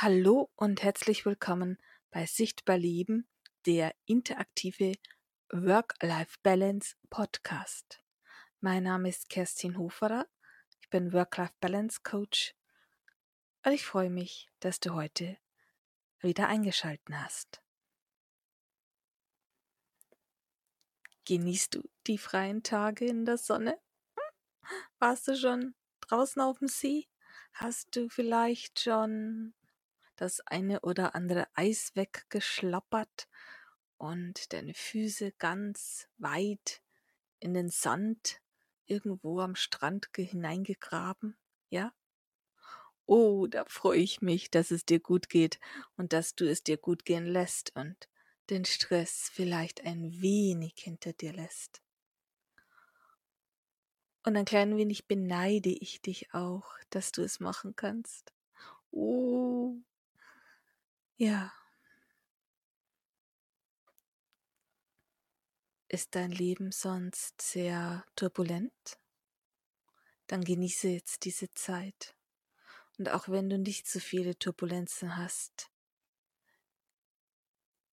Hallo und herzlich willkommen bei Sichtbar Leben, der interaktive Work-Life-Balance Podcast. Mein Name ist Kerstin Hoferer, ich bin Work-Life-Balance Coach und ich freue mich, dass du heute wieder eingeschalten hast. Genießt du die freien Tage in der Sonne? Warst du schon draußen auf dem See? Hast du vielleicht schon das eine oder andere Eis weggeschlappert und deine Füße ganz weit in den Sand irgendwo am Strand hineingegraben? Ja? Oh, da freue ich mich, dass es dir gut geht und dass du es dir gut gehen lässt und den Stress vielleicht ein wenig hinter dir lässt. Und ein klein wenig beneide ich dich auch, dass du es machen kannst. Oh, ja. Ist dein Leben sonst sehr turbulent? Dann genieße jetzt diese Zeit. Und auch wenn du nicht so viele Turbulenzen hast,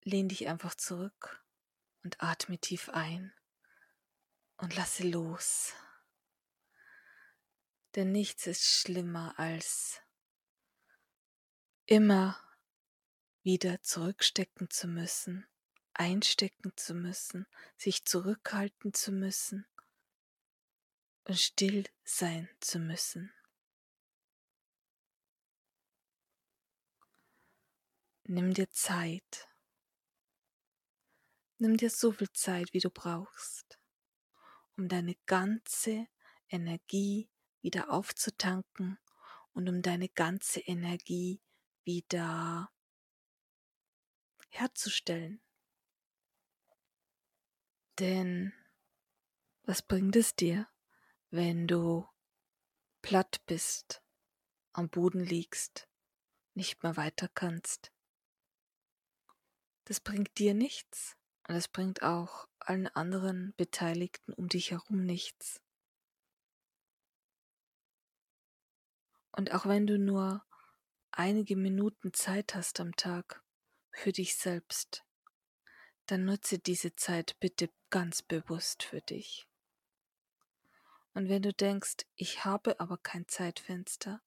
lehn dich einfach zurück und atme tief ein und lasse los. Denn nichts ist schlimmer als immer wieder zurückstecken zu müssen, einstecken zu müssen, sich zurückhalten zu müssen und still sein zu müssen. Nimm dir Zeit. Nimm dir so viel Zeit, wie du brauchst, um deine ganze Energie wieder aufzutanken und um deine ganze Energie wieder herzustellen. Denn was bringt es dir, wenn du platt bist, am Boden liegst, nicht mehr weiter kannst? Das bringt dir nichts und es bringt auch allen anderen Beteiligten um dich herum nichts. Und auch wenn du nur einige Minuten Zeit hast am Tag für dich selbst, dann nutze diese Zeit bitte ganz bewusst für dich. Und wenn du denkst, ich habe aber kein Zeitfenster,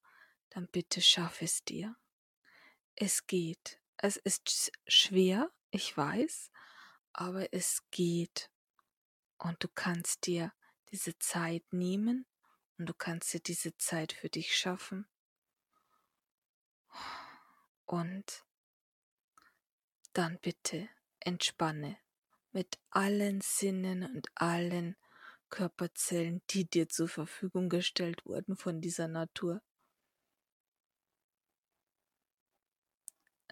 dann bitte schaff es dir. Es geht. Es ist schwer, ich weiß, aber es geht. Und du kannst dir diese Zeit nehmen und du kannst dir diese Zeit für dich schaffen. Und dann bitte entspanne mit allen Sinnen und allen Körperzellen, die dir zur Verfügung gestellt wurden von dieser Natur.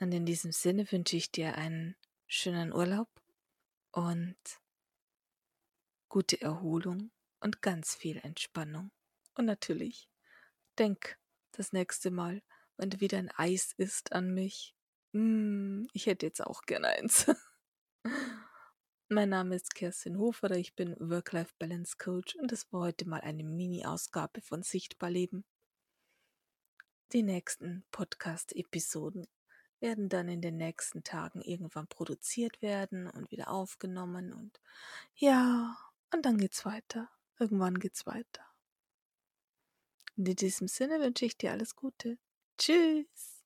Und in diesem Sinne wünsche ich dir einen schönen Urlaub und gute Erholung und ganz viel Entspannung. Und natürlich, denk das nächste Mal, wenn du wieder ein Eis isst an mich. Mm, ich hätte jetzt auch gerne eins. mein Name ist Kerstin Hofer, ich bin Work-Life-Balance Coach und das war heute mal eine Mini-Ausgabe von Sichtbar Leben. Die nächsten Podcast-Episoden werden dann in den nächsten Tagen irgendwann produziert werden und wieder aufgenommen und ja, und dann geht's weiter. Irgendwann geht's weiter. Und in diesem Sinne wünsche ich dir alles Gute. Tschüss.